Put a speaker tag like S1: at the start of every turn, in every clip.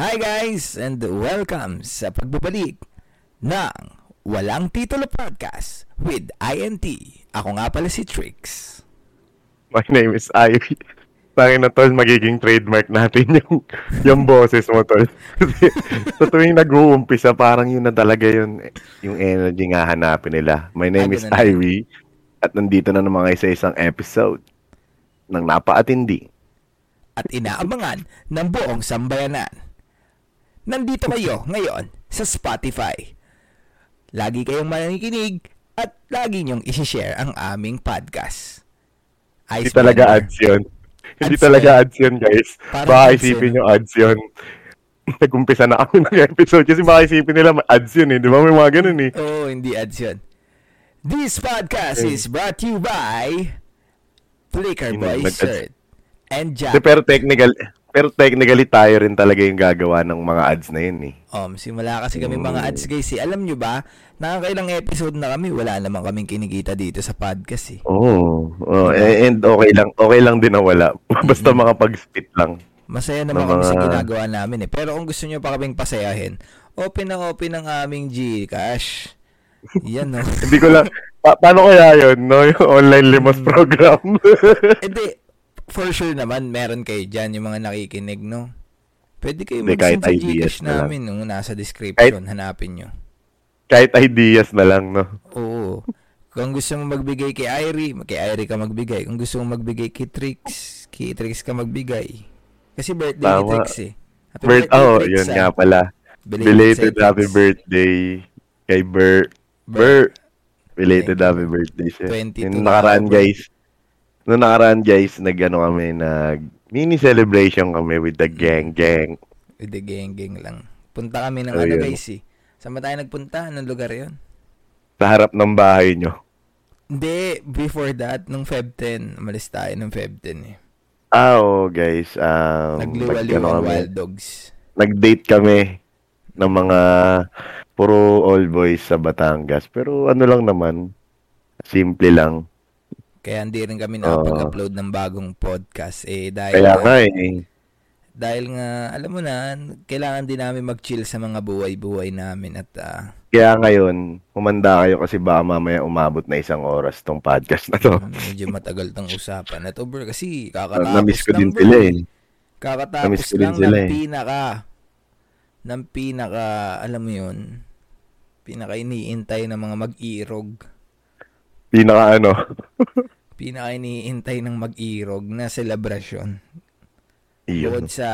S1: Hi guys and welcome sa pagbabalik ng Walang Titulo Podcast with INT. Ako nga pala si Trix.
S2: My name is Ivy. Tangin na tol, magiging trademark natin yung, yung boses mo tol. Sa tuwing nag-uumpisa, parang yun na talaga yun, yung energy nga hanapin nila. My name is. Ivy at nandito na naman kayo sa isang episode ng Napaatindi.
S1: At inaabangan ng buong sambayanan. Nandito kayo ngayon sa Spotify. Lagi kayong makikinig at lagi niyong isishare ang aming podcast.
S2: Hindi talaga ads yun. Hindi
S1: Ads
S2: talaga ads yun, guys.
S1: Parang
S2: Baka
S1: ads
S2: isipin
S1: yun.
S2: nyo ads yun. Nag-umpisa na kami ng episode kasi baka isipin nila ads yun eh. Di ba may mga ganun eh.
S1: Oh, hindi ads yun. This podcast is brought to you by Flickr Boy. Shirt and Jack.
S2: pero technical pero technically tayo rin talaga yung gagawa ng mga ads na yun eh.
S1: Um, simula kasi kami mga ads guys. Eh. Alam nyo ba, nakakailang episode na kami, wala naman kaming kinikita dito sa podcast eh.
S2: Oo. Oh, and okay lang, okay lang din na wala. Basta makapag-spit lang.
S1: Masaya naman
S2: Ng
S1: kami sa
S2: mga-
S1: ginagawa namin eh. Pero kung gusto nyo pa kaming pasayahin, open na open ang aming Gcash. Yan no.
S2: Hindi ko lang pa- paano kaya 'yon, no? Yung online limos
S1: Hmm.
S2: program.
S1: Hindi, for sure naman, meron kayo dyan, yung mga nakikinig, no? Pwede kayo mag-send
S2: kahit
S1: sa Gcash
S2: na
S1: namin nung nasa description, hanapin nyo.
S2: Kahit ideas na lang, no.
S1: Oo. Kung gusto mo magbigay kay Irie, kay Irie ka magbigay. Kung gusto mo magbigay kay Trix, kay Trix ka magbigay. Kasi birthday ni
S2: Tama.
S1: Trix eh. Happy
S2: Birth,
S1: birthday,
S2: oh,
S1: Trix,
S2: yun
S1: ah.
S2: nga pala. Belated
S1: sa'yo,
S2: happy
S1: Trix.
S2: birthday kay Bert. Bert. Belated happy birthday siya.
S1: 22
S2: Yung
S1: na
S2: nakaraan, guys. Nung nakaraan, guys, nag-ano kami, nag mini celebration kami with the gang gang.
S1: With the gang-gang lang. Punta kami ng
S2: Oh,
S1: ano
S2: yun.
S1: guys eh. Saan ba tayo nagpunta? Anong lugar yon?
S2: Sa harap ng bahay nyo.
S1: Hindi, before that, nung Feb 10, umalis tayo nung Feb 10 eh.
S2: Ah, oo, guys. Um,
S1: Nagliwaliw
S2: nag- ano
S1: Wild Dogs.
S2: Nag-date kami ng mga puro all boys sa Batangas. Pero ano lang naman, simple lang.
S1: Kaya hindi rin kami nakapag-upload ng bagong podcast eh dahil
S2: Kaya
S1: nga,
S2: eh.
S1: dahil nga alam mo na kailangan din namin mag-chill sa mga buhay-buhay namin at ah,
S2: Kaya ngayon, humanda kayo kasi baka mamaya umabot na isang oras tong podcast na to.
S1: medyo matagal tong usapan na to bro kasi
S2: Uh,
S1: kakatapos
S2: na-miss ko
S1: lang,
S2: din
S1: bro.
S2: sila eh.
S1: Kakatapos
S2: Na-miss ko din
S1: lang
S2: sila
S1: ng
S2: eh.
S1: pinaka ng pinaka alam mo yun pinaka iniintay ng mga mag-irog
S2: Pinaka ano.
S1: pinaka iniintay ng mag-irog na selebrasyon
S2: Iyon.
S1: bukod sa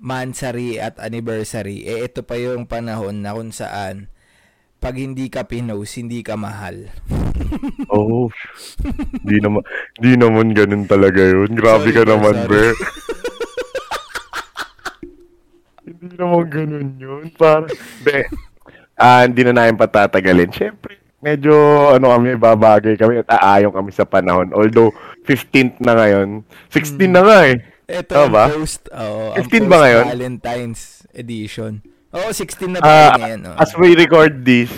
S1: mansary at anniversary, eh ito pa yung panahon na kung saan pag hindi ka pinost, hindi ka mahal.
S2: Oh, di naman, di naman ganun talaga yun. Grabe
S1: Sorry,
S2: ka
S1: bro,
S2: naman,
S1: sorry.
S2: Ber. hindi naman ganun yun. Para, hindi. Ah, hindi na namin patatagalin. Siyempre, medyo, ano kami, babagay kami at aayon kami sa panahon. Although, 15th na ngayon. 16 na nga eh.
S1: Ito ang
S2: ba?
S1: post, oh,
S2: 15 ba ngayon?
S1: Valentine's edition. Oo, 16 na ba
S2: Ah,
S1: ngayon? Oh.
S2: as we record this,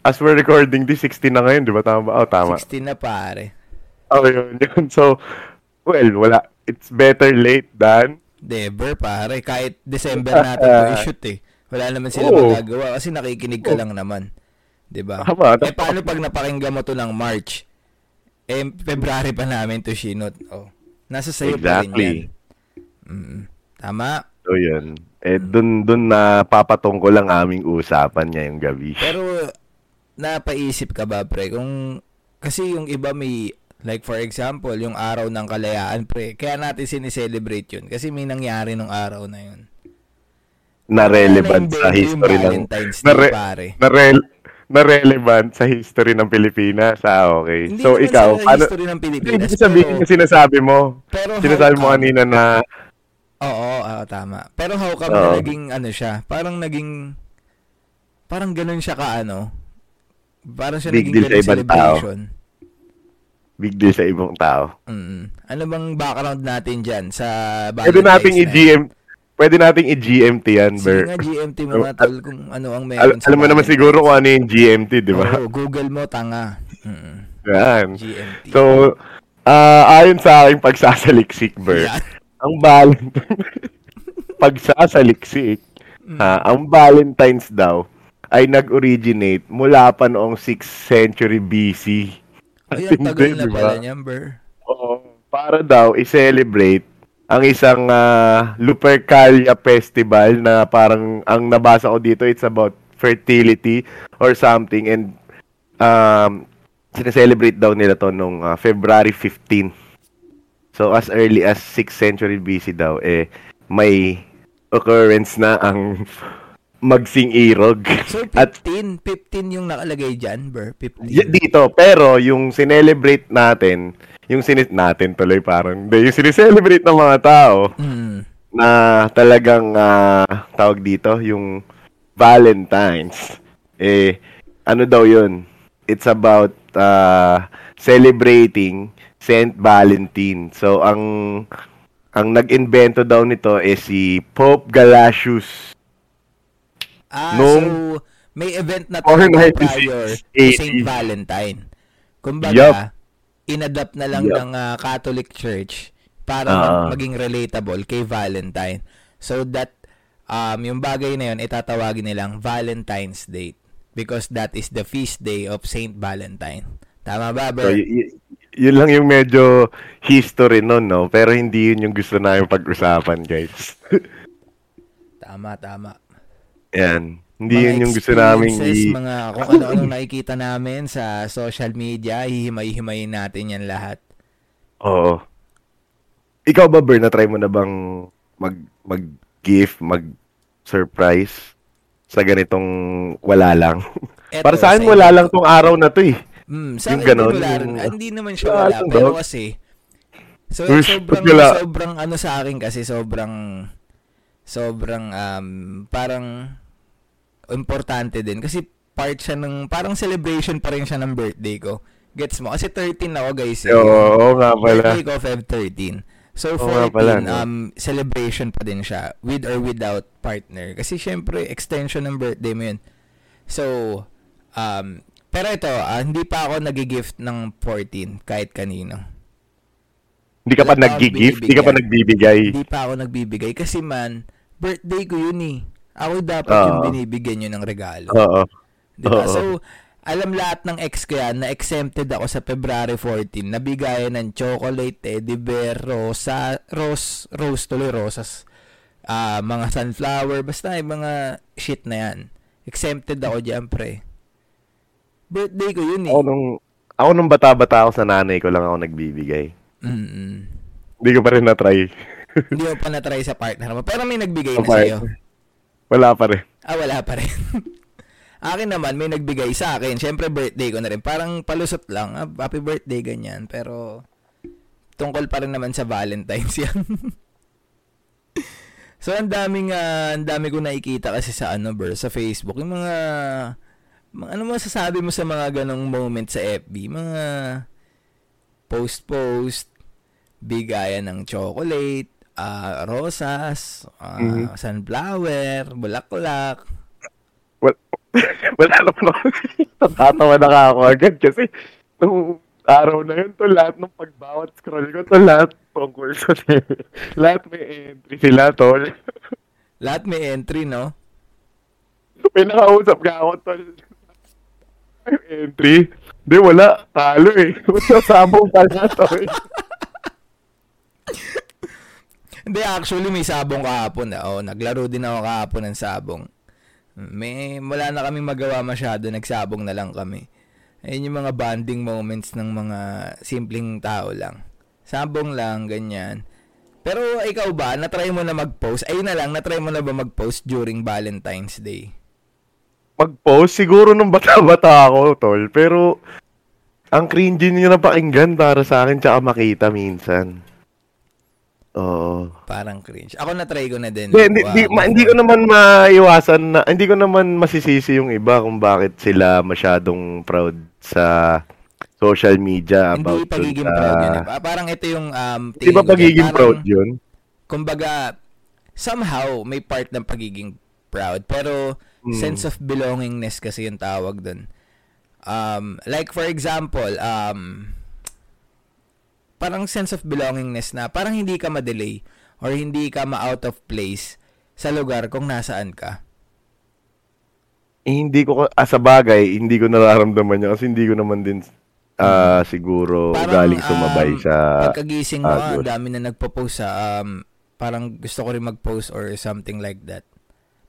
S2: as we're recording this, 16 na ngayon, di ba? Tama ba? Oh, tama.
S1: 16 na pare.
S2: Oh, yun, yun. So, well, wala. It's better late than
S1: Never pare. Kahit December natin to i-shoot eh. Wala naman sila
S2: Oo.
S1: magagawa kasi nakikinig ka lang naman. 'Di ba? Eh paano pag napakinggan mo to ng March? Eh February pa namin to sinot. Oh. Nasa sayo pa rin yan.
S2: Exactly.
S1: Mm. Tama.
S2: So, yun. Eh, dun, dun na papatungkol ang aming usapan ngayong gabi.
S1: Pero napaisip ka ba pre kung kasi yung iba may like for example yung araw ng kalayaan pre kaya natin sineselebrate yun kasi may nangyari nung araw na yun
S2: na relevant sa history ng... Na, re-
S1: pare
S2: na, rel- na relevant sa history ng Pilipinas. Ah, okay.
S1: Hindi
S2: so, ikaw,
S1: sa
S2: ano...
S1: history ng
S2: Hindi
S1: Pilipinas
S2: ibig sabihin
S1: pero,
S2: yung sinasabi mo.
S1: pero
S2: Sinasabi mo kanina na...
S1: Oo, ah, tama. Pero how come
S2: Oo.
S1: na naging ano siya? Parang naging parang ganun siya ka ano? Parang siya
S2: Big
S1: naging ganun
S2: ibang tao.
S1: celebration.
S2: Big deal sa ibang tao.
S1: Mm. Ano bang background natin diyan sa
S2: Pwede
S1: Valentine's
S2: nating
S1: na yan?
S2: i-GM... Pwede nating i-GMT yan,
S1: Sige
S2: Ber.
S1: nga, GMT mo
S2: Al-
S1: nga tol kung ano ang
S2: Al-
S1: meron
S2: alam mo naman siguro kung ano yung GMT, di ba?
S1: Oo, Google mo, tanga. Mm.
S2: Yan.
S1: GMT.
S2: So, ah ayon sa aking pagsasaliksik, Ber,
S1: Yan.
S2: ang Valentine... pagsasaliksik, ha, ang Valentine's daw ay nag-originate mula pa noong 6th century BC.
S1: Ay, ang tagal na
S2: Diba?
S1: pala niyan, Ber.
S2: Oo, para daw i-celebrate ang isang uh, Lupercalia festival na parang ang nabasa ko dito it's about fertility or something and um sineselebrate daw nila to nung uh, February 15. So as early as 6th century BC daw eh may occurrence na ang magsing irog.
S1: So,
S2: At
S1: 15. 15 yung nakalagay dyan, Ber. 15.
S2: Y- dito, pero yung sinelebrate natin, yung sinis natin tuloy parang, hindi, yung sineselebrate ng mga tao
S1: Mm.
S2: na talagang ah, tawag dito, yung Valentine's. Eh, ano daw yun? It's about ah, celebrating Saint Valentine. So, ang ang nag-invento daw nito is si Pope Galasius.
S1: Ah,
S2: Nung-
S1: so may event na
S2: 496
S1: prior to
S2: 80.
S1: St. Valentine. Kumbaga,
S2: Yup.
S1: Inadapt na lang
S2: Yup.
S1: ng ah, Catholic Church para mag- maging relatable kay Valentine. So that um yung bagay na yun itatawagin nilang Valentine's Day because that is the feast day of Saint Valentine. Tama ba,
S2: So,
S1: Bert?
S2: y- y- yun lang yung medyo history nun, no? Pero hindi yun yung gusto namin pag-usapan, guys.
S1: Tama, tama.
S2: Yan. Hindi
S1: Mga
S2: yun yung gusto namin i-
S1: mga kung ano-ano nakikita namin sa social media, hihimay-himayin natin yan lahat.
S2: Oo. Ikaw ba, Ber, na-try mo na bang mag, mag-gift, mag-surprise sa ganitong wala lang?
S1: Eto,
S2: Para sa akin, wala lang tong araw na to eh.
S1: Mm, sa
S2: Yung
S1: wala rin. Ah, hindi naman siya
S2: Wala lang
S1: Pero kasi, so,
S2: Ush,
S1: sobrang, sobrang ano sa akin kasi, sobrang, sobrang, um, parang, importante din. Kasi, part siya ng, parang celebration pa rin siya ng birthday ko. Gets mo? Kasi 13 ako guys. eh.
S2: Oo, oo nga pala.
S1: Birthday ko, Feb 13. So,
S2: Oo nga
S1: 14,
S2: pala, no?
S1: um, celebration pa din siya, with or without partner. Kasi, syempre, extension ng birthday mo yun. So, um, pero ito, ah, hindi pa ako nag-gift ng 14 kahit kanino.
S2: Hindi ka pa
S1: Wala pa
S2: nag-gift, hindi ka pa nagbibigay.
S1: Hindi pa ako nagbibigay kasi man, birthday ko yun eh. Ako dapat
S2: Oo.
S1: yung binibigyan yun ng regalo.
S2: Oo.
S1: Di ba?
S2: Oo.
S1: So, alam lahat ng ex ko yan na exempted ako sa February 14. Nabigayan ng chocolate, teddy bear, rosa, rose, rose tuloy, rosas, ah mga sunflower, basta yung mga shit na yan. Exempted ako dyan, pre. Birthday ko yun eh.
S2: Ako nung, ako nung bata-bata ako sa nanay ko lang ako nagbibigay.
S1: Mm-mm.
S2: Hindi ko pa rin na-try.
S1: Hindi ko pa na-try sa partner mo. Pero may nagbigay na
S2: Okay.
S1: sa'yo.
S2: Wala pa rin.
S1: Ah, wala pa rin. akin naman, may nagbigay sa akin. Siyempre, birthday ko na rin. Parang palusot lang. Ah, happy birthday, ganyan. Pero, tungkol pa rin naman sa Valentine's yan. so, ang daming, ah, ang dami ko nakikita kasi sa ano, bro, sa Facebook. Yung mga, mga ano masasabi mo sa mga ganong moment sa FB? Mga post-post, bigayan ng chocolate, ah, rosas, ah,
S2: Mhm.
S1: sunflower, bulaklak.
S2: Well, wala naman ako. Natatawa na ka ako agad kasi nung araw na yun, to lahat ng pagbawat scroll ko, to lahat tungkol sa lahat may entry sila, tol.
S1: Lahat may entry, no?
S2: May nakausap ka ako, tol. Entry. Hindi, wala. Talo eh. Sabong pala, tol.
S1: Hindi, actually, may sabong kahapon. eh. Oh, naglaro din ako kahapon ng sabong. May, wala na kaming magawa masyado. Nagsabong na lang kami. Ayun yung mga bonding moments ng mga simpleng tao lang. Sabong lang, ganyan. Pero ikaw ba, natry mo na mag-post? Ayun na lang, natry mo na ba mag-post during Valentine's Day?
S2: Mag-post, siguro nung bata-bata ako, tol. Pero, ang cringy niyo na pakinggan para sa akin tsaka makita minsan. Oo.
S1: Parang cringe. Ako natry ko na din.
S2: Hindi, hindi,
S1: Wow,
S2: hindi, ma- hindi ko naman maiwasan na, hindi ko naman masisisi yung iba kung bakit sila masyadong proud sa social media about
S1: Hindi pagiging
S2: sa-
S1: proud yun. eh. Pa- Parang ito yung um,
S2: Di ba
S1: tingin ko dyan.
S2: pagiging
S1: Parang-
S2: proud yun?
S1: kumbaga, somehow, may part ng pagiging proud. Pero,
S2: Hmm.
S1: sense of belongingness kasi yung tawag dun. Um, like, for example, um, parang sense of belongingness na parang hindi ka ma-delay or hindi ka ma-out of place sa lugar kung nasaan ka.
S2: Eh, hindi ko, ah, sa bagay, hindi ko nararamdaman niya kasi hindi ko naman din ah siguro galing sumabay
S1: um,
S2: sa
S1: Pagkagising mo, ang dami na nagpo-post sa, um, parang gusto ko rin mag-post or something like that.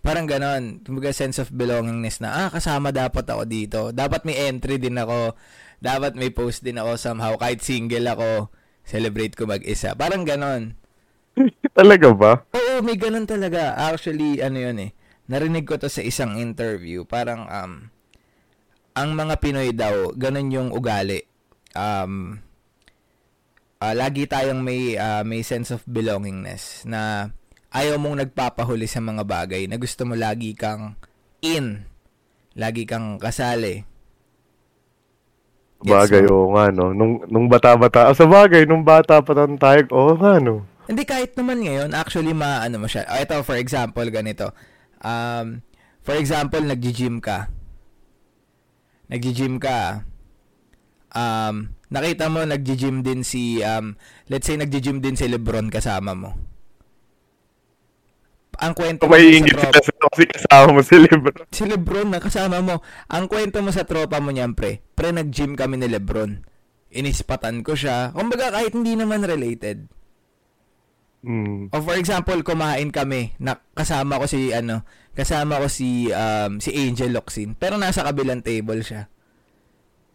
S1: Parang ganon. Kumbaga sense of belongingness na, ah, kasama dapat ako dito. Dapat may entry din ako. Dapat may post din ako somehow. Kahit single ako, celebrate ko mag-isa. Parang ganon.
S2: Talaga ba?
S1: Oo, may ganon talaga. Actually, ano yun eh. Narinig ko to sa isang interview. Parang, um, ang mga Pinoy daw, ganon yung ugali. Um, ah, lagi tayong may, ah, may sense of belongingness na ayaw mong nagpapahuli sa mga bagay na gusto mo lagi kang in. Lagi kang kasali.
S2: Bagay,
S1: mo?
S2: oo nga, no. Nung, nung bata-bata, ah, sa bagay, nung bata pa tayo, tayo, oo nga, no.
S1: Hindi kahit naman ngayon, actually maano mo siya. Oh, ito for example ganito. Um, for example, nagji-gym ka. Nagji-gym ka. Um, nakita mo nagji-gym din si um, let's say nagji-gym din si LeBron kasama mo. Ang kwento mo
S2: may
S1: sa
S2: ingit sila sa kasi kasama mo si Lebron.
S1: si LeBron na kasama mo. Ang kwento mo sa tropa mo niyan, pre. Pre, nag-gym kami ni LeBron. Inispatan ko siya. Kumbaga, kahit hindi naman related.
S2: Hmm.
S1: O for example, kumain kami, na kasama ko si ano, kasama ko si um, si Angel Locsin, pero nasa kabilang table siya.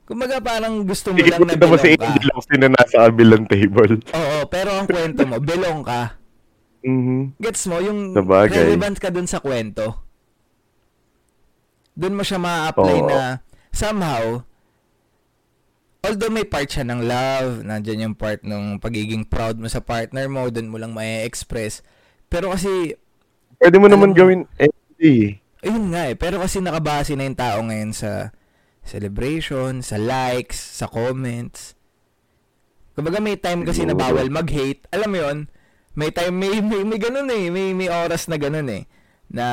S1: Kumbaga parang gusto mo
S2: Sige,
S1: lang na
S2: mo si
S1: belong ka.
S2: Angel Locsin na nasa kabilang table.
S1: Oo, pero ang kwento mo, belong ka.
S2: Mhm.
S1: Gets mo yung
S2: Sabagay.
S1: relevant ka dun sa kwento. Dun mo siya ma-apply
S2: Oo.
S1: na somehow although may part siya ng love, nandiyan yung part ng pagiging proud mo sa partner mo, dun mo lang ma-express. Pero kasi
S2: Pwede mo naman
S1: Alam mo-
S2: gawin empty.
S1: Ayun nga eh. Pero kasi nakabase na yung tao ngayon sa celebration, sa likes, sa comments. Kumbaga may time kasi na
S2: Siguro.
S1: bawal mag-hate. Alam mo yun? May time, may, may, may ganun eh. May, may oras na ganun eh. Na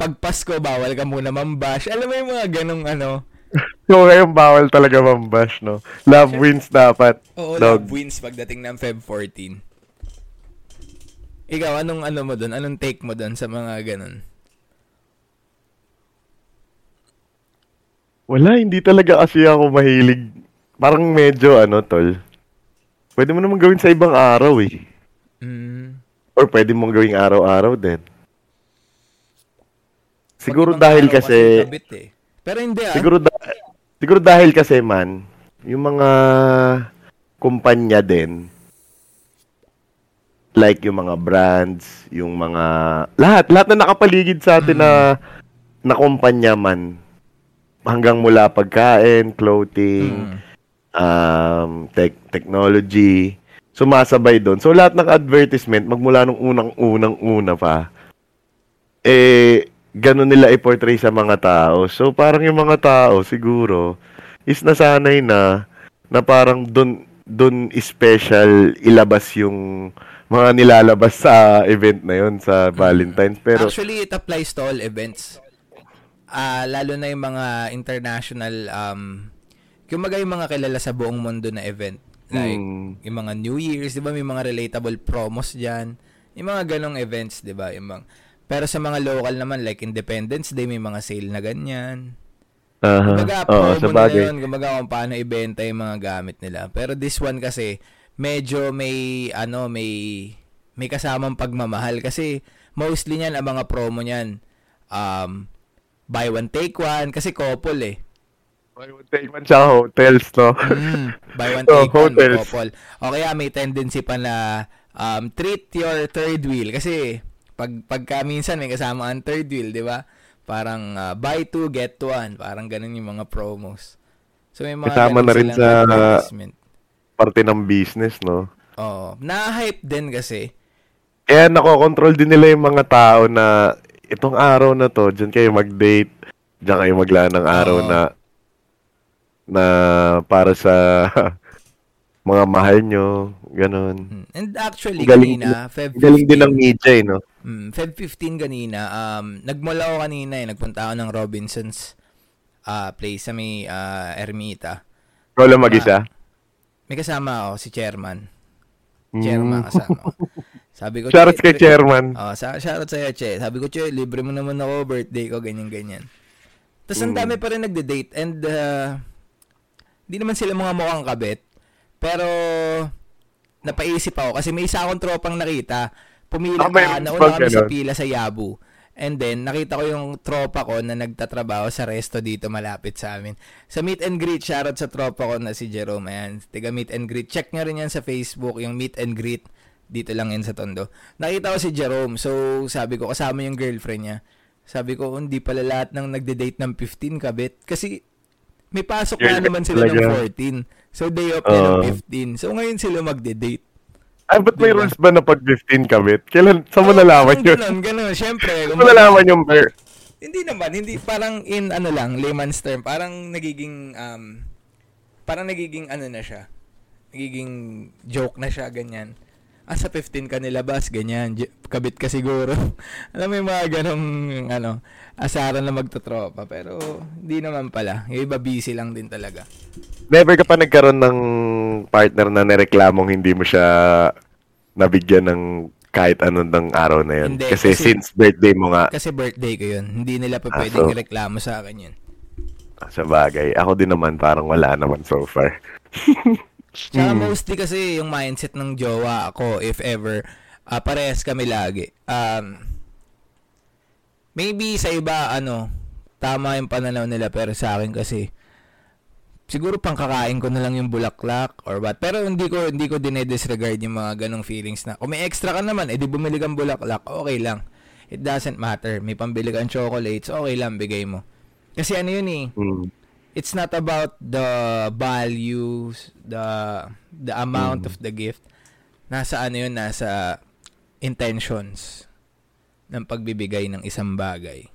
S1: pag Pasko, bawal ka muna mambash. Alam mo yung mga ganung ano.
S2: So, ngayon bawal talaga mambash, no? Love wins dapat.
S1: Oo,
S2: Dog.
S1: love wins pagdating ng Feb 14. Ikaw, anong ano mo doon? Anong take mo doon sa mga ganun?
S2: Wala, hindi talaga kasi ako mahilig. Parang medyo, ano, tol. Pwede mo naman gawin sa ibang araw, eh.
S1: Mm.
S2: Or pwede mong gawing araw-araw din. Siguro
S1: Pag
S2: dahil kasi,
S1: kabit eh. Pero hindi ah.
S2: siguro, da- siguro dahil kasi man, yung mga kumpanya din, like yung mga brands, yung mga, lahat, lahat na nakapaligid sa atin na, na kumpanya man, hanggang mula pagkain, clothing,
S1: Mm.
S2: um, tech, technology, sumasabay doon. So, lahat ng advertisement, magmula nung unang-unang-una pa, eh, ganun nila i-portray sa mga tao. So, parang yung mga tao, siguro, is nasanay na, na parang doon, doon special ilabas yung mga nilalabas sa event na yun, sa Valentine's. Pero,
S1: Actually, it applies to all events. Ah, lalo na yung mga international um kumbaga yung mga kilala sa buong mundo na event. Like
S2: Hmm.
S1: yung mga New Year's, 'di ba? May mga relatable promos diyan. Yung mga ganong events, 'di ba? Yung mga pero sa mga local naman like Independence Day may mga sale na ganyan.
S2: aha,
S1: Kumbaga,
S2: oo,
S1: promo
S2: sa bagay.
S1: yun. Kumbaga, kung paano ibenta yung mga gamit nila. Pero this one kasi, medyo may, ano, may, may kasamang pagmamahal. Kasi, mostly niyan, ang mga promo niyan, um, buy one, take one. Kasi couple eh.
S2: Take one siya hotels, no?
S1: Mm, buy one,
S2: Oh,
S1: take one,
S2: hotels.
S1: couple. O kaya may tendency pa na um, treat your third wheel. Kasi, pag, pagka minsan may kasama ang third wheel, di ba? Parang uh, buy two, get one. Parang ganun yung mga promos. So, may mga
S2: Kasama na rin sa-. Parte ng business, no?
S1: Oo. Na-hype din kasi.
S2: Kaya nakokontrol din nila yung mga tao na itong araw na to, dyan kayo mag-date, dyan kayo maglaan ng araw
S1: Oo.
S2: na na para sa mga mahal nyo, ganun.
S1: Mm. And actually,
S2: Galing
S1: kanina, Feb 15,
S2: Galing din ng media, eh, no?
S1: mm, Feb 15 kanina, um, nagmula ako kanina eh. Nagpunta ako ng Robinson's ah, place sa may ah, Ermita.
S2: Lang mag-isa?
S1: May kasama ako, si Chairman.
S2: Mm.
S1: Chairman kasama ko. Sabi ko,
S2: Shoutout
S1: "Che,
S2: kay chairman.
S1: Oh, sa shoutout sa'yo, Che. Sabi ko, Che, libre mo naman ako, birthday ko, ganyan-ganyan. Tapos ang
S2: Mm.
S1: dami pa rin nagde-date and uh, di naman sila mga mukhang kabit. Pero napaisip ako kasi may isa akong tropang nakita. Pumila
S2: may
S1: ka, nauna kami sa pila sa Yabu. And then, nakita ko yung tropa ko na nagtatrabaho sa resto dito malapit sa amin. Sa meet and greet, shoutout sa tropa ko na si Jerome. Ayan, tiga meet and greet. Check nyo rin yan sa Facebook, yung meet and greet. Dito lang yan sa Tondo. Nakita ko si Jerome. So, sabi ko, kasama yung girlfriend niya. Sabi ko, hindi pala lahat ng nagde-date ng 15 kabit. Kasi, may pasok na naman sila ng
S2: talaga.
S1: 14. So, day off niya ng
S2: Oo.
S1: 15. So, ngayon sila magde-date.
S2: Ay, ba't may
S1: Diba?
S2: rules ba na pag 15 kabit? Kailan, saan mo
S1: Oo,
S2: nalaman yun?
S1: Ganun, ganun. Siyempre.
S2: Saan mo nalaman yung pair?
S1: Hindi naman, hindi parang in ano lang, layman's term, parang nagiging um parang nagiging ano na siya. Nagiging joke na siya ganyan. Ah, sa 15 ka nilabas, ganyan. Kabit ka siguro. Alam mo yung mga ganong, ano, asaran na magtotropa. Pero, hindi naman pala. Yung iba busy lang din talaga.
S2: Never ka pa nagkaroon ng partner na nireklamong hindi mo siya nabigyan ng kahit anong ng araw na yun.
S1: Hindi,
S2: kasi,
S1: kasi-
S2: since birthday mo nga,
S1: Kasi birthday ko yun. Hindi nila pa
S2: Ah,
S1: pwedeng
S2: so-
S1: ireklamo sa akin yun.
S2: sa bagay, ako din naman parang wala naman so far.
S1: Tsaka
S2: Mm.
S1: mostly kasi yung mindset ng jowa ako, if ever, ah, parehas kami lagi. Um, maybe sa iba, ano, tama yung pananaw nila, pero sa akin kasi, siguro pang kakain ko na lang yung bulaklak or what. Pero hindi ko hindi ko dinedisregard yung mga ganong feelings na kung may extra ka naman, edi bumili kang bulaklak, okay lang. It doesn't matter. May pambili kang chocolates, okay lang, bigay mo. Kasi ano yun eh,
S2: Mm.
S1: It's not about the values, the the amount
S2: Mm.
S1: of the gift. Nasa ano yun, nasa intentions ng pagbibigay ng isang bagay.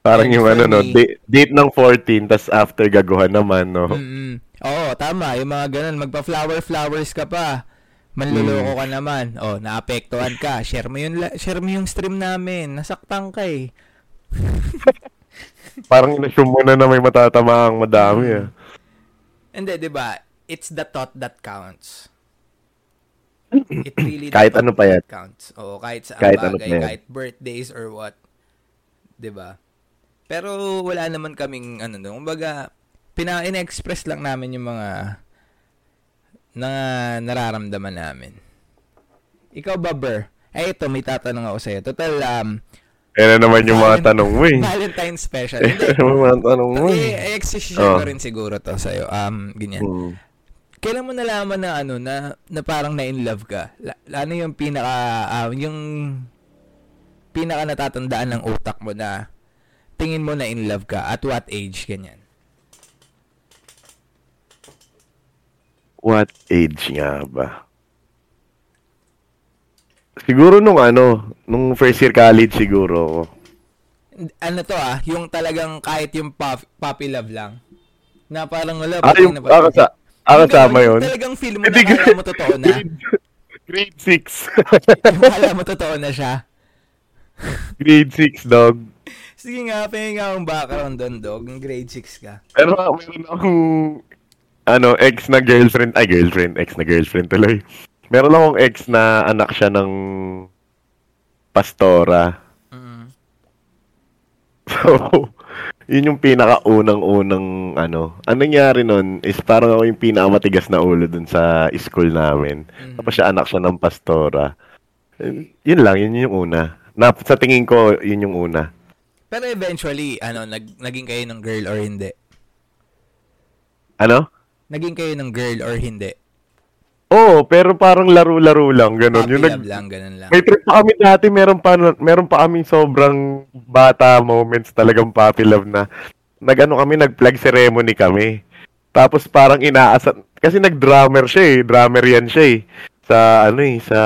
S2: Parang
S1: And
S2: yung ano no, date, date ng 14, tas after gaguhan naman, no?
S1: Mm-mm. Oo, tama. Yung mga ganun, magpa-flower-flowers ka pa. Manluloko
S2: Mm.
S1: ka naman. Oh, naapektuhan ka. Share mo yung, share mo yung stream namin. Nasaktan ka eh.
S2: Parang inassume mo na na may matatamaang madami,
S1: Mm.
S2: ah.
S1: Hindi, di ba? It's the thought that counts. It really
S2: Kahit ano pa yan.
S1: counts. Oo, kahit sa
S2: Kahit ano
S1: bagay,
S2: pa yan.
S1: kahit birthdays or what. 'Di ba? Pero wala naman kaming ano no, kumbaga pina express lang namin yung mga na nararamdaman namin. Ikaw ba, Ber? Eh, ito, may tatanong ako sa'yo. Total, um,
S2: Yan na naman yung mga tanong mo, eh.
S1: Valentine's special.
S2: Yan
S1: Hindi,
S2: na yung mga tanong mo, eh.
S1: eh, exercise
S2: Oh.
S1: ko rin siguro to sa'yo. Um, ganyan.
S2: Mm.
S1: Kailan mo nalaman na ano na na parang na in love ka? La, ano yung pinaka ah, yung pinaka natatandaan ng utak mo na tingin mo na in love ka at what age ganyan?
S2: What age nga ba? Siguro nung ano, nung first year college siguro ako.
S1: Ano to ah, yung talagang kahit yung puff, puppy love lang. Na parang wala
S2: Ah, yung,
S1: na
S2: ah, kasa, ah,
S1: Yung
S2: kasama
S1: ganun,
S2: yun.
S1: Talagang feel mo na
S2: Hindi,
S1: kala mo totoo na.
S2: Grade 6.
S1: Yung kala mo totoo na siya.
S2: Grade 6, dog.
S1: Sige nga, pahinga akong background doon, dog. Grade 6 ka.
S2: Pero meron akong ano, ex na girlfriend, ay girlfriend, ex na girlfriend tuloy. Meron akong ex na anak siya ng pastora.
S1: Mm.
S2: So, yun yung pinakaunang-unang ano. Ang nangyari nun is parang ako yung pinakamatigas na ulo dun sa school namin.
S1: Mhm.
S2: Tapos siya anak siya ng pastora. Eh, Yun lang, yun yung una. Na, sa tingin ko, yun yung una.
S1: Pero eventually, ano, nag, naging kayo ng girl or hindi?
S2: Ano?
S1: Naging kayo ng girl or hindi?
S2: Oo, pero parang laro-laro lang, ganun. Yung nag,
S1: lang, ganun lang.
S2: May trip pa kami dati, meron pa, meron pa kami sobrang bata moments talagang puppy love na nag-ano kami, nag-flag ceremony kami. Tapos parang inaasat, kasi nag-drummer siya eh, drummer yan siya eh. Sa ano eh, sa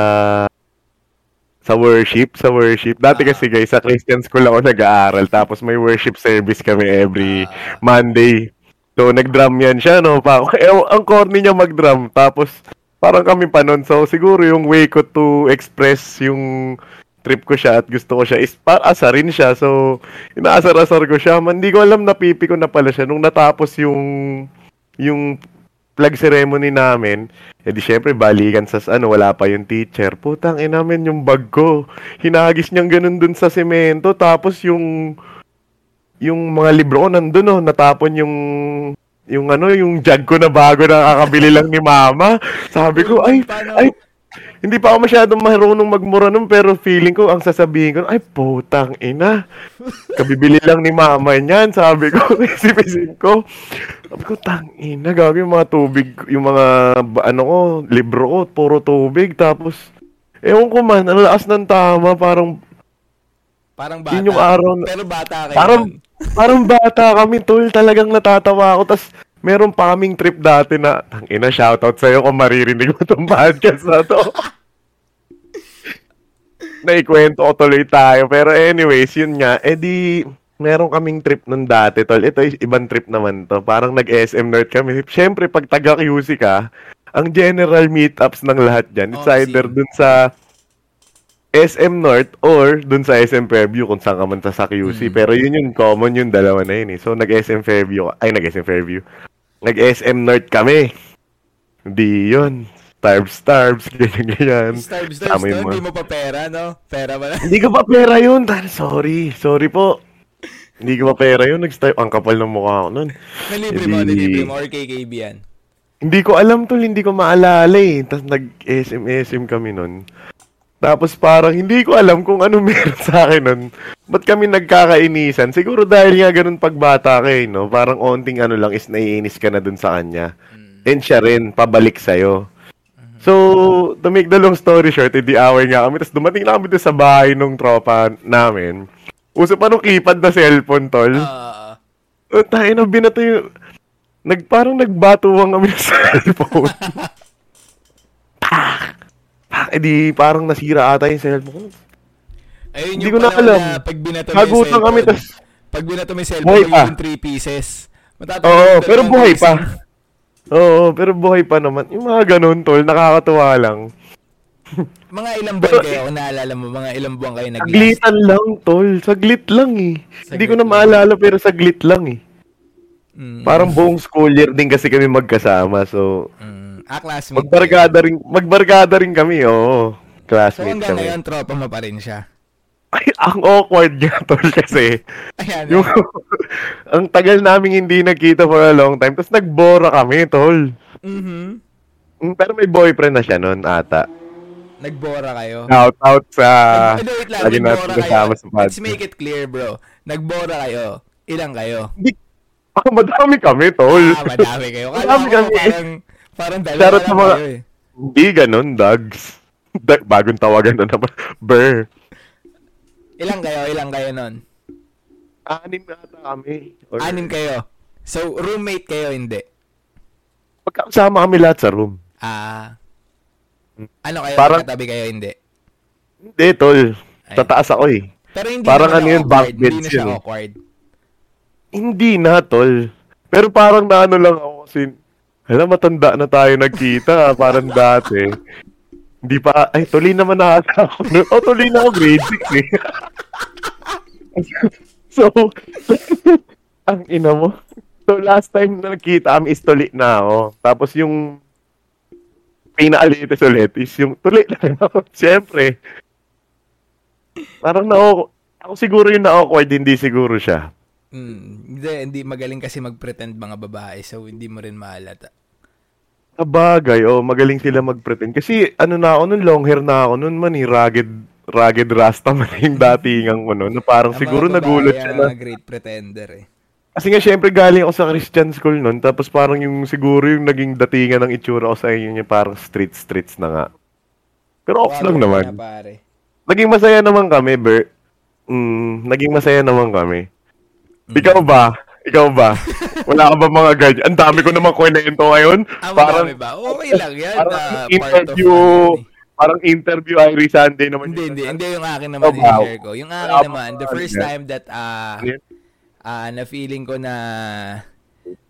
S2: sa worship, sa worship. Dati
S1: Ah.
S2: kasi guys, sa Christian school ako nag-aaral. Tapos may worship service kami every
S1: Ah.
S2: Monday. So, nag-drum yan siya, no? Pa, eh, ang corny niya mag-drum. Tapos, parang kami pa nun. So, siguro yung way ko to express yung trip ko siya at gusto ko siya is pa asarin siya. So, inaasar-asar ko siya. Hindi ko alam na pipi ko na pala siya. Nung natapos yung yung flag ceremony namin, edi syempre balikan sa ano, wala pa yung teacher. Putang ina namin yung bag ko. Hinagis niyang ganun dun sa semento tapos yung yung mga libro ko nandun oh, natapon yung yung ano, yung jug ko na bago na kakabili lang ni mama. Sabi ko, ay, ay, hindi pa ako masyadong marunong magmura nun, pero feeling ko, ang sasabihin ko, ay, putang ina. Kabibili lang ni mama niyan, sabi ko, isip-isip ko. Sabi ko, tang ina, gagawin yung mga tubig, yung mga, ano ko, libro ko, puro tubig, tapos, ewan ko man, ang lakas ng tama, parang,
S1: Parang bata.
S2: yun yung araw, na,
S1: Pero bata kayo.
S2: parang,
S1: nun.
S2: parang bata kami, tol, talagang natatawa ako, tas, meron pa kaming trip dati na, tang ina, shoutout sa'yo kung maririnig mo tong podcast na to. Naikwento ko tuloy tayo. Pero anyways, yun nga. Eh di, meron kaming trip nun dati, tol. Ito ibang trip naman to. Parang nag-SM nerd kami. Siyempre, pag taga-QC ka, ang general meetups ng lahat dyan, it's
S1: Oh,
S2: either
S1: same.
S2: dun sa SM North or dun sa SM Fairview kung saan ka man sa QC.
S1: Mm.
S2: Pero yun yun, common yun, dalawa na yun eh. So, nag-SM Fairview, ay nag-SM Fairview. Nag-SM North kami. Hindi yun. Starbs, starbs, ganyan, ganyan.
S1: Starbs, starbs,
S2: yung mga-
S1: Hindi mo pa pera, no? Pera ba?
S2: Hindi ko pa pera yun. Sorry. Sorry po. Hindi ko pa pera yun. Nag-start. Ang kapal ng mukha ko nun.
S1: Nalibre mo,
S2: Hindi.
S1: nilibre mo, or KKB yan.
S2: Hindi ko alam tol, hindi ko maalala eh. Tapos nag-SM-SM kami nun. Tapos parang hindi ko alam kung ano meron sa akin nun. Ba't kami nagkakainisan? Siguro dahil nga ganun pagbata ka eh, no? Parang onting ano lang is naiinis ka na dun sa kanya. And siya rin, pabalik sa'yo. So, to make the long story short, hindi away nga kami. Tapos dumating na kami dun sa bahay nung tropa namin. Uso pa nung keypad na cellphone, tol.
S1: Ah,
S2: Oh, tayo na binato yung... Nag, parang nagbatuwang kami sa cellphone. Pak! Eh di, parang nasira ata yung cellphone.
S1: ayun
S2: Hindi
S1: yung
S2: ko na alam.
S1: na pag binato mo yung
S2: Hagutan kami,
S1: cellphone,
S2: tas...
S1: pag binato mo yung
S2: Buhay
S1: cellphone,
S2: pa.
S1: yung 3 pieces. Matatanda
S2: Oo, pero buhay pa. Oo, pero buhay pa naman. Yung mga ganun, tol, nakakatuwa lang.
S1: Mga ilang buwan kayo, kung naalala mo, mga ilang buwan kayo nag-last.
S2: Saglitan lang, tol. Saglit lang eh. Hindi ko na maalala, pero saglit lang eh.
S1: Mm,
S2: Parang buong school year din kasi kami magkasama. So,
S1: mm, ah, classmate.
S2: magbarkada rin, magbarkada rin kami, oo.
S1: kayo. So
S2: Classmates
S1: hanggang
S2: kami.
S1: ngayon, tropa mo pa rin siya.
S2: Ay, ang awkward nga, tol, kasi
S1: Ayan.
S2: yung, ang tagal namin hindi nagkita for a long time, tapos nagbora kami, tol.
S1: Mhm.
S2: Mm, Pero may boyfriend na siya noon ata.
S1: Nagbora kayo.
S2: Out, out sa...
S1: Nag- ano, wait lang,
S2: lagi
S1: nagbora kayo.
S2: sa
S1: Let's
S2: podcast.
S1: make it clear, bro. Nagbora kayo. Ilang kayo?
S2: Hindi, ah, madami kami, tol.
S1: Ah, madami kayo. Kala
S2: Madami
S1: ko
S2: kami.
S1: parang, parang dalawa
S2: Shoutout
S1: lang
S2: mga-
S1: kayo eh.
S2: Hindi ganun, Dogs. Dag- bagong tawagan na naman. Burr.
S1: Ilang kayo? Ilang kayo nun?
S2: Anim na ata kami. Or,
S1: Anim kayo. So, roommate kayo, hindi?
S2: Magkakasama kami lahat sa room.
S1: Ah. Ano kayo?
S2: Parang-
S1: Katabi kayo, hindi?
S2: Hindi, tol.
S1: Ay.
S2: Sa taas ako eh.
S1: Pero hindi
S2: Parang ano yun,
S1: awkward.
S2: bunk
S1: Hindi na siya
S2: yun eh.
S1: awkward.
S2: Hindi na, tol. Pero parang naano lang ako kasi, alam, matanda na tayo nagkita, ah, parang dati. Hindi pa, ay, tuloy naman na ata ako. nun. Oh, tuloy na ako grade 6 eh. so, ang ina mo. So, last time na nagkita kami is tuli na ako. Tapos yung pinakalitis ulit is yung tuli na ako. Siyempre. Parang na ako siguro yung na-awkward, hindi siguro siya.
S1: Hmm. Hindi, hindi magaling kasi mag-pretend mga babae. So, hindi mo rin mahalata.
S2: Sabagay, oh, magaling sila mag-pretend. Kasi ano na ako nun, long hair na ako nun man, eh, rugged, rugged rasta man yung datingang ko nun. Na parang
S1: Ang
S2: siguro nagulat siya na.
S1: great pretender eh.
S2: Kasi nga syempre galing ako sa Christian school nun, tapos parang yung siguro yung naging datingan ng itsura ko sa inyo niya parang street streets na nga. Pero off lang naman.
S1: na, pare.
S2: Naging masaya naman kami, Ber. Mm, naging masaya naman kami.
S1: Mm.
S2: Ikaw ba? Ikaw ba? Wala ka ba mga ganyan? Ang dami ko naman kwento ngayon.
S1: Ah,
S2: parang
S1: ba? Okay lang yan.
S2: parang
S1: of
S2: interview, parang interview Irie Sunday naman.
S1: Hindi, hindi. Hindi yung akin naman
S2: ba?
S1: i-share ko. Yung akin
S2: Wala
S1: naman, the first
S2: yan?
S1: time that
S2: yan?
S1: ah na feeling ko na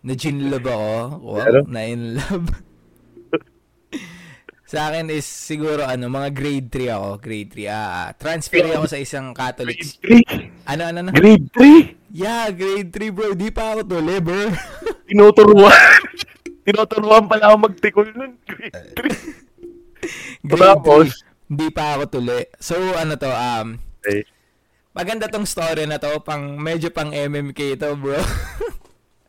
S1: na ginlove ako. Wow,
S2: Ano?
S1: na in love. sa akin is siguro ano, mga grade 3 ako, grade 3. Ah, transfer ako sa isang Catholic.
S2: Grade 3?
S1: Ano ano na?
S2: Grade 3?
S1: Yeah, grade 3 bro. Di pa ako tuloy, bro.
S2: Tinuturuan. tinuturuan pala ako magtikol nun. Grade 3.
S1: Grade
S2: Tapos?
S1: 3, hindi pa ako tuloy. So, ano to, um,
S2: Okay.
S1: maganda tong story na to, pang, medyo pang MMK to, bro.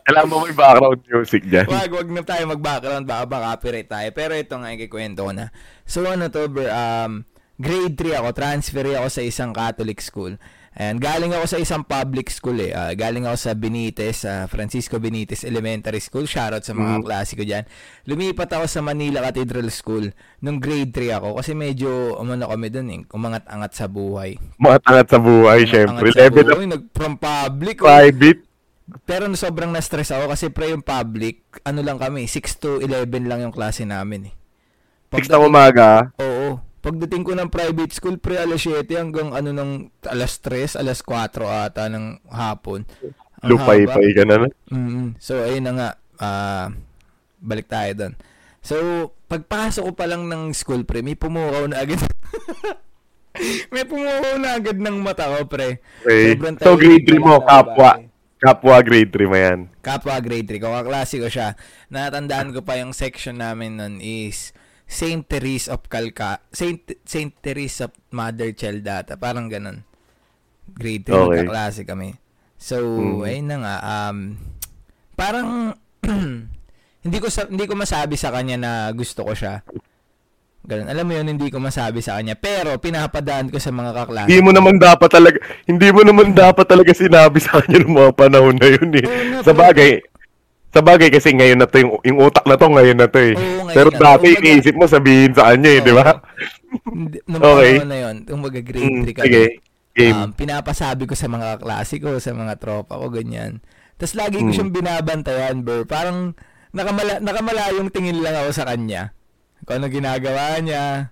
S2: Alam mo may background music dyan.
S1: wag, wag na tayo mag-background, baka ba copyright tayo. Pero ito nga, ikikwento ko na. So, ano to, bro, um, grade 3 ako, transfer ako sa isang Catholic school. And galing ako sa isang public school eh. Ah, galing ako sa Benitez, sa Francisco Benitez Elementary School. Shoutout sa mga
S2: Mhm.
S1: klase ko dyan. Lumipat ako sa Manila Cathedral School nung grade 3 ako kasi medyo umano kami dun eh, umangat-angat sa buhay.
S2: Mga tangat sa buhay, syempre. Level
S1: buhay, nag from public. oh. Pero no, sobrang na-stress ako kasi pre yung public, ano lang kami, 6 to 11 lang yung klase namin eh.
S2: 6 na umaga.
S1: Oo. Pagdating ko ng private school, pre alas 7 hanggang ano ng alas 3, alas 4 ata ng hapon.
S2: Lupay-pay ka na.
S1: Mm, so ayun na nga, ah, balik tayo doon. So, pagpasok ko pa lang ng school, pre, may pumukaw na agad. may pumukaw na agad ng mata ko, pre.
S2: Okay.
S1: Sobrang
S2: So, grade 3 mo, kapwa.
S1: babae.
S2: Kapwa grade 3 mo yan.
S1: Kapwa grade 3 ko, kaklase ko siya. Natandaan ko pa yung section namin nun is Saint Therese of Calcutta, Saint, Saint Therese of Mother Child Data, parang ganun. Grade 3,
S2: Okay.
S1: kaklase kami. So,
S2: Mm.
S1: ayun na nga, um, parang, hindi ko sa, hindi ko masabi sa kanya na gusto ko siya. Ganun. Alam mo yun, hindi ko masabi sa kanya. Pero, pinapadaan ko sa mga kaklase.
S2: Hindi mo naman dapat talaga, hindi mo naman dapat talaga sinabi sa kanya ng mga panahon na yun eh. Sa bagay, sa bagay kasi ngayon na to, yung, yung utak na to ngayon na to eh.
S1: Oo,
S2: Pero
S1: na.
S2: dati
S1: Kumbaga-
S2: iniisip mo sabihin sa kanya eh, di ba?
S1: Nung
S2: Okay.
S1: na yun, yung mga grade
S2: Mm,
S1: 3 kami.
S2: sige, game.
S1: Um, pinapasabi ko sa mga kaklase ko, sa mga tropa ko, ganyan. Tapos lagi ko
S2: Mm.
S1: siyang binabantayan, bro. Parang nakamala, nakamalayong tingin lang ako sa kanya. Kung ano ginagawa niya.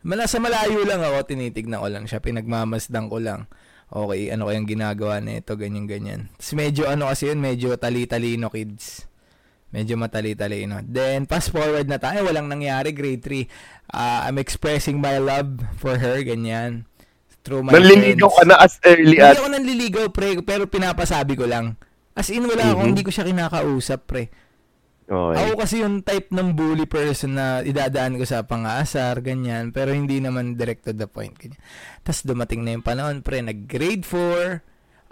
S1: Mala sa malayo lang ako, tinitignan ko lang siya, pinagmamasdan ko lang. Okay, ano kayang ginagawa nito, ganyan ganyan. Tapos medyo ano kasi yun, medyo tali-talino kids. Medyo matali-talino. Then, fast forward na tayo, walang nangyari, grade 3. Ah, I'm expressing my love for her, ganyan. Through my
S2: Nanliligaw ka na as early
S1: Hindi
S2: as...
S1: ako nanliligaw, pre, pero pinapasabi ko lang. As in, wala ako,
S2: Mhm.
S1: hindi ko siya kinakausap, pre.
S2: Okay.
S1: Ako kasi yung type ng bully person na idadaan ko sa pang-aasar, ganyan, pero hindi naman direct to the point. Ganyan. Tapos dumating na yung panahon, pre, nag-grade 4,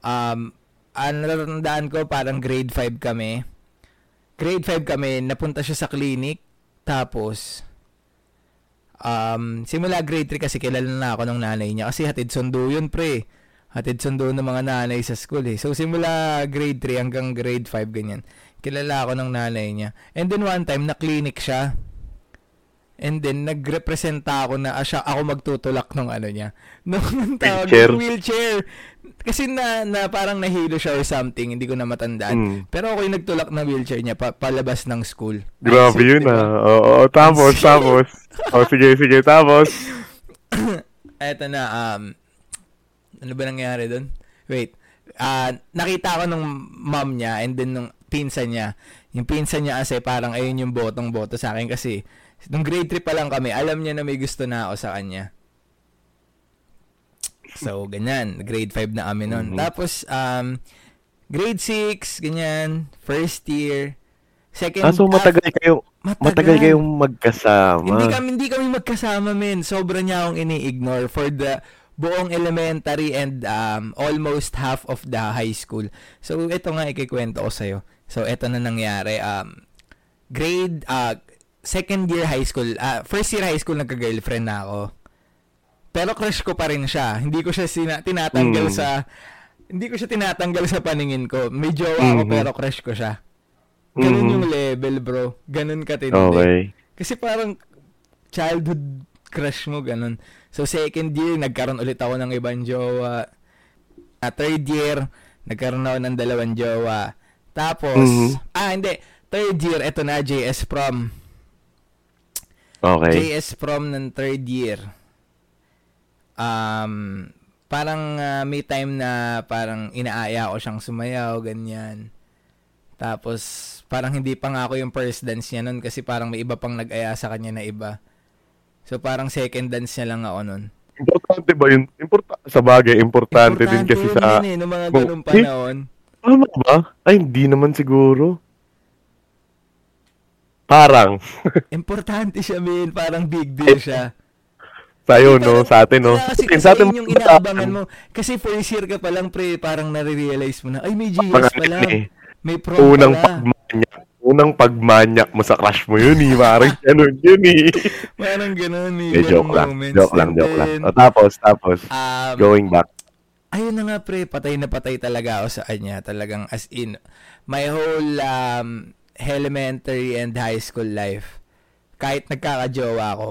S1: um, ang natatandaan ko, parang grade 5 kami. Grade 5 kami, napunta siya sa clinic, tapos, um, simula grade 3 kasi kilala na ako ng nanay niya, kasi hatid sundo yun, pre. Hatid sundo ng mga nanay sa school eh. So simula grade 3 hanggang grade 5 ganyan. Kilala ako ng nanay niya. And then one time na clinic siya. And then nagrepresenta ako na ah, siya ako magtutulak ng ano niya. Nung tawag
S2: Wheelchair.
S1: ng wheelchair. Kasi na, na parang nahilo siya or something, hindi ko na matandaan.
S2: Mm.
S1: Pero ako yung nagtulak ng wheelchair niya pa, palabas ng school.
S2: Grabe yun
S1: di ba?
S2: ah. Oo, tapos, tapos. O, sige, sige, tapos.
S1: Eto na, um, ano ba nangyari doon? Wait, ah nakita ko nung mom niya and then nung pinsan niya. Yung pinsan niya kasi parang ayun yung botong-boto sa akin kasi nung grade 3 pa lang kami, alam niya na may gusto na ako sa kanya. So, ganyan. Grade 5 na kami noon.
S2: Mhm.
S1: Tapos, um, grade 6, ganyan. First year. Second
S2: Ah, so matagal kayo, matagal kayong magkasama.
S1: hindi kami hindi kami magkasama men. Sobra niya akong ini-ignore for the buong elementary and um, almost half of the high school. So ito nga ikikwento ko sa'yo. So ito na nangyari. Um, grade uh, second year high school, uh, first year high school nagka-girlfriend na ako. Pero crush ko pa rin siya. Hindi ko siya sina- tinatanggal
S2: Mm.
S1: sa hindi ko siya tinatanggal sa paningin ko. May jowa ako
S2: Mhm.
S1: pero crush ko siya. Ganun
S2: Mhm.
S1: yung level, bro. Ganun katindi.
S2: Okay.
S1: Kasi parang childhood crush mo, ganun. So, second year, nagkaroon ulit ako ng ibang jowa. At third year, nagkaroon ako ng dalawang jowa. Tapos,
S2: Mhm.
S1: ah, hindi. Third year, eto na, JS prom.
S2: Okay.
S1: JS prom ng third year. Um, parang ah, may time na parang inaaya ko siyang sumayaw, ganyan. Tapos, parang hindi pa nga ako yung first dance niya nun kasi parang may iba pang nag-aya sa kanya na iba. So, parang second dance niya lang ako nun.
S2: Importante ba yun? Importa sa bagay, importante, din kasi sa...
S1: yun eh, mga
S2: Kung-
S1: ganung panahon.
S2: Ano ba? Ay, hindi naman siguro. Parang.
S1: Importante siya, men. Parang big deal siya.
S2: Sa'yo, no? Sa atin, no?
S1: Wala kasi,
S2: Sa
S1: kasi
S2: atin,
S1: yun yung inaabangan mo. Kasi first year ka pa lang, pre, parang nare-realize mo na, ay, may GS
S2: Mga
S1: pala.
S2: eh.
S1: May prom
S2: Unang
S1: pala.
S2: pagmanyak. Unang pagmanyak mo sa crush mo yun, eh. Parang ganun yun, eh.
S1: Parang ganun,
S2: Eh,
S1: ganun
S2: joke lang. Joke lang, joke lang. O, tapos, tapos,
S1: um,
S2: going back.
S1: Ayun na nga pre, patay na patay talaga ako sa kanya. Talagang as in, my whole um, elementary and high school life, kahit nagkakajowa ako,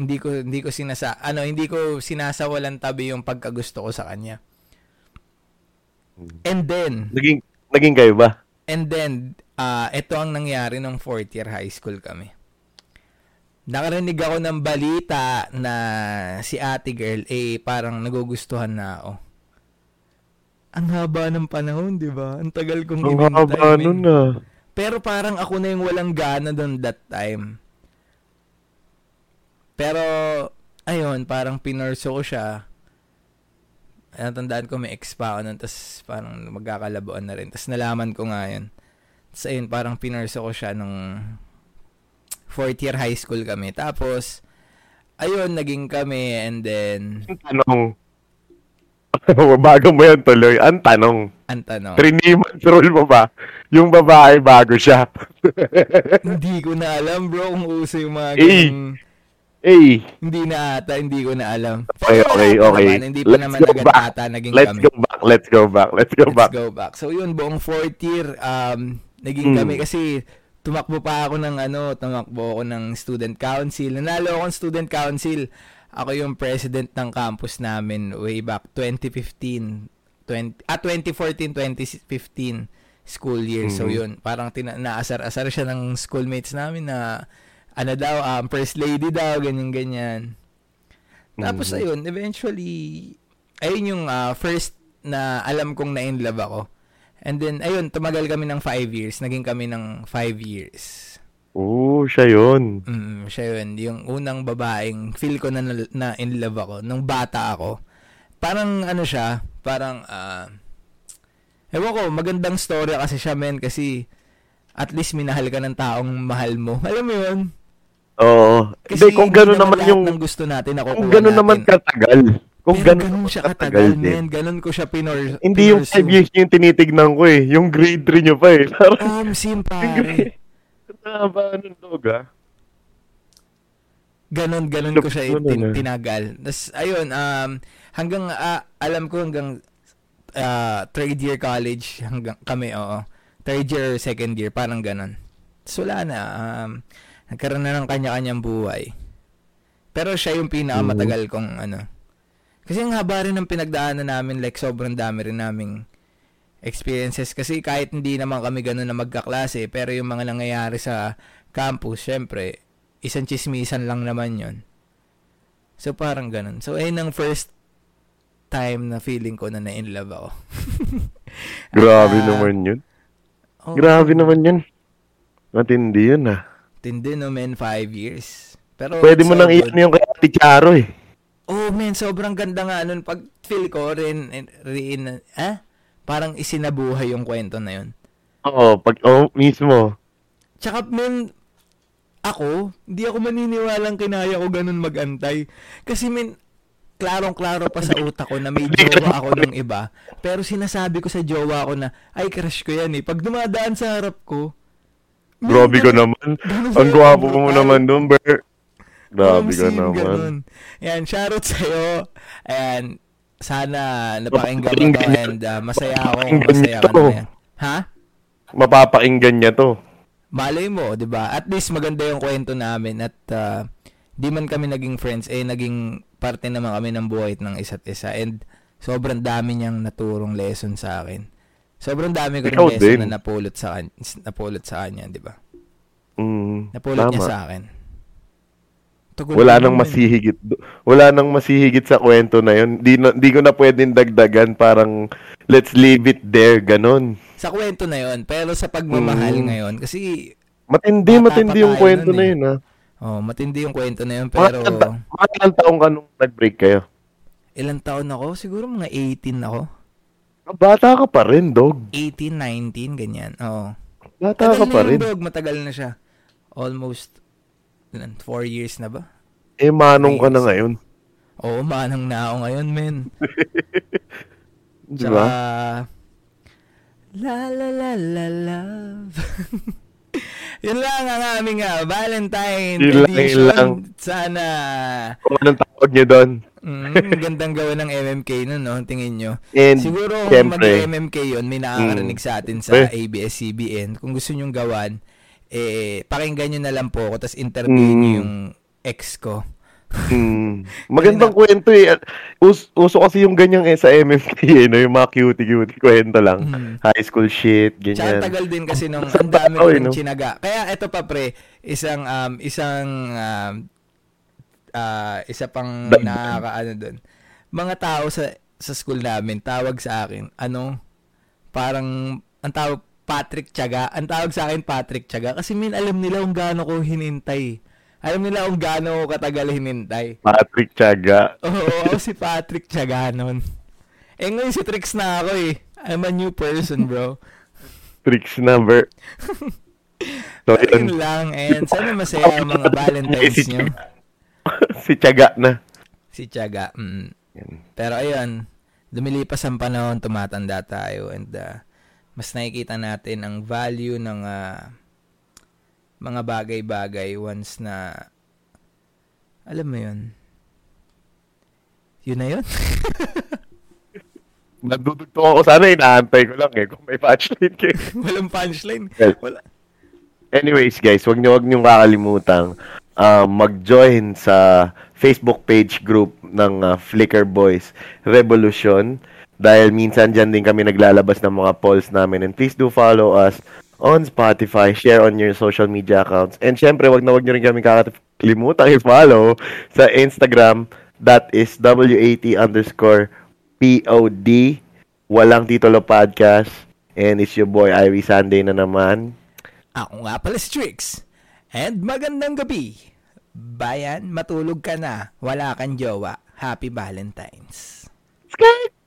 S1: hindi ko hindi ko sinasa ano hindi ko sinasawalan tabi yung pagkagusto ko sa kanya. And then
S2: Naging, naging kayo ba?
S1: and then ah ito ang nangyari nung fourth year high school kami. Nakarinig ako ng balita na si ate girl eh parang nagugustuhan na ako. Ang haba ng panahon, di ba? Ang tagal kong
S2: Ang haba nun, ah.
S1: Pero parang ako na yung walang gana doon that time. Pero, ayun, parang pinurso ko siya. Natandaan ko may ex pa ako nun, tapos parang magkakalabuan na rin. Tapos nalaman ko nga yun. Tapos ayun, parang pinurso ko siya nung fourth year high school kami. Tapos, ayun, naging kami and then,
S2: tanong. bago mo yan tuloy. Ang tanong.
S1: ang tanong,
S2: Three months rule mo ba? Yung babae bago siya.
S1: hindi ko na alam bro kung uso yung mga
S2: Eh,
S1: ganung-
S2: Eh,
S1: Hindi na ata, hindi ko na alam.
S2: Okay, okay, okay.
S1: naman, hindi pa
S2: Let's
S1: naman
S2: go
S1: agad
S2: back.
S1: ata naging
S2: let's
S1: kami.
S2: go back. Let's go back. Let's go
S1: Let's
S2: back.
S1: go back. So yun, buong fourth year, um, naging
S2: Hmm.
S1: kami kasi tumakbo pa ako ng ano, tumakbo ako ng student council. Nanalo ako ng student council. Ako yung president ng campus namin way back 2015. 20, ah, 2014-2015 school year. So
S2: Mhm.
S1: yun, parang tina- naasar-asar siya ng schoolmates namin na ano daw, um, first lady daw, ganyan-ganyan. Tapos
S2: Mhm.
S1: ayun, eventually, ayun yung ah, first na alam kong na in love ako. And then, ayun, tumagal kami ng five years. Naging kami ng five years.
S2: Oo, siya yun.
S1: Mm, siya yun. Yung unang babaeng feel ko na, na in love ako. Nung bata ako. Parang ano siya, parang, ah, ewan ko, magandang story kasi siya, men. Kasi, at least minahal ka ng taong mahal mo. Alam mo yun?
S2: Oo.
S1: Kasi
S2: Hindi, kung gano'n naman
S1: lahat
S2: yung...
S1: ng gusto natin,
S2: Kung gano'n naman katagal. Kung
S1: Pero
S2: gano'n
S1: ganun
S2: naman
S1: siya
S2: katagal
S1: katagal, men. Ganun ko siya pinor...
S2: Hindi yung
S1: pinursue.
S2: 5 years yung tinitignan ko eh. Yung grade 3 nyo pa eh. Parang,
S1: Um, sim, pare.
S2: Taba ng dog.
S1: Ganon, ganon ko siya tin-
S2: eh.
S1: tinagal. Tapos, ayun, um, hanggang, ah, alam ko hanggang ah, third year college, hanggang kami, oo. Third year, second year, parang ganon. So, wala na. Um, nagkaroon na ng kanya-kanyang buhay. Pero siya yung pinakamatagal kong, ano. Kasi ang haba rin ng pinagdaanan namin, like, sobrang dami rin naming experiences. Kasi kahit hindi naman kami ganun na magkaklase, pero yung mga nangyayari sa campus, syempre, isang chismisan lang naman yon So, parang ganun. So, ayun ang first time na feeling ko na na-in love ako.
S2: Grabe
S1: Ah,
S2: naman yun.
S1: oh,
S2: Grabe naman yun. Matindi yun ah.
S1: Tindi no, men, five years. Pero,
S2: Pwede mo
S1: so
S2: nang iyan yung kay Ate Charo eh.
S1: Oh, man, sobrang ganda nga nun. Pag feel ko rin, rin, ah? Parang isinabuhay yung kwento na yun.
S2: Oo, pag, oh, mismo.
S1: Tsaka, men, ako, hindi ako maniniwalang kinaya ko ganun magantay. Kasi, men, klarong-klaro pa sa utak ko na may jowa ako ng iba. Pero sinasabi ko sa jowa ko na, ay, crush ko yan eh. Pag dumadaan sa harap ko,
S2: Grabe ka naman. Ang gwapo mo naman doon, Ber. Grabe ka naman.
S1: ganun. Yan, shoutout sa'yo. And sana napakinggan mo to and uh, masaya ako masaya ka
S2: niya
S1: na yan. Ha?
S2: Mapapakinggan niya to.
S1: Malay mo, 'di ba? At least maganda yung kwento namin at uh, di man kami naging friends, eh naging parte naman kami ng buhay ng isa't isa and sobrang dami niyang naturong lesson sa akin. Sobrang dami ko rin lesson
S2: din.
S1: na napulot sa napulot sa kanya, 'di ba?
S2: Mm,
S1: Napulot niya
S2: tama.
S1: sa akin. Tugon
S2: Wala nang
S1: naman.
S2: masihigit. Wala nang masihigit sa kwento na yun. Di, na, di ko na pwedeng dagdagan. Parang, let's leave it there. Ganon.
S1: Sa kwento na 'yon, pero sa pagmamahal
S2: Mm.
S1: ngayon kasi
S2: Matindi,
S1: Bata
S2: matindi
S1: pa
S2: yung
S1: tayo
S2: kwento
S1: nun
S2: na
S1: eh.
S2: yun, ha?
S1: oh, matindi yung kwento na 'yon pero
S2: mga ilang taong ka nung nag-break kayo?
S1: ilang taon ako? Siguro mga 18 ako.
S2: Bata ka pa rin, dog.
S1: 18, 19 ganyan. Oo.
S2: Bata ka
S1: Tagal
S2: pa
S1: na
S2: rin.
S1: yung dog, matagal na siya. almost four years na ba?
S2: Eh, manong ka na ngayon.
S1: Oo, manang na ako ngayon, men.
S2: Di ba?
S1: la la la la love. yun lang ang aming ah, Valentine
S2: Yun lang, yun
S1: edition.
S2: lang.
S1: Sana
S2: Kung anong tawag niyo doon.
S1: mm, gandang gawa ng MMK nun, no? Tingin nyo.
S2: And,
S1: Siguro kung mag-MMK yun, may nakakarinig
S2: Mm.
S1: sa atin sa
S2: Eh.
S1: ABS-CBN. Kung gusto nyong gawan, eh, pakinggan nyo na lang po ako, tapos interviewin nyo
S2: Mm.
S1: yung ex ko.
S2: Hmm. Magandang kwento eh. Us- uso kasi yung ganyan eh sa MFK eh, no? yung mga cutie-cutie kwento lang.
S1: Mhm.
S2: High school shit,
S1: Tsaka
S2: ganyan.
S1: tagal din kasi nung ang dami
S2: tao,
S1: ko
S2: eh,
S1: rin
S2: no?
S1: chinaga. Kaya ito pa pre, isang um, isang um, ah, isa pang nakakaano doon. Mga tao sa sa school namin tawag sa akin, ano, parang ang tawag Patrick Tiaga. Ang tawag sa akin Patrick Tiaga kasi min alam nila kung gaano ko hinintay. Alam nila kung gaano ko katagal hinintay.
S2: Patrick Tiaga.
S1: Oo, si Patrick Tiaga nun. Eh ngayon si Trix na ako eh. I'm a new person, bro.
S2: Tricks number. So, yun.
S1: lang. And sana masaya ang mga Valentines
S2: Si
S1: nyo.
S2: si Tiaga na.
S1: Si Tiaga. Mm. Pero ayun, lumilipas ang panahon, tumatanda tayo. And uh, mas nakikita natin ang value ng ah, mga bagay-bagay once na alam mo yun. Yun na yun?
S2: Nagdudugtong ako sana, inaantay ko lang eh. Kung may punchline kayo.
S1: Walang punchline.
S2: Well,
S1: Wala.
S2: Anyways, guys, wag niyo wag niyo kakalimutan uh, mag-join sa Facebook page group ng uh, Flickr Boys Revolution dahil minsan diyan din kami naglalabas ng mga polls namin and please do follow us on Spotify, share on your social media accounts. And syempre, wag na wag niyo rin kami kakalimutan i-follow sa Instagram that is WAT underscore POD walang titulo podcast and it's your boy Irie Sunday na naman.
S1: Ako nga pala si Trix. And magandang gabi. Bayan, matulog ka na. Wala kang jowa. Happy Valentine's.
S2: Skirt!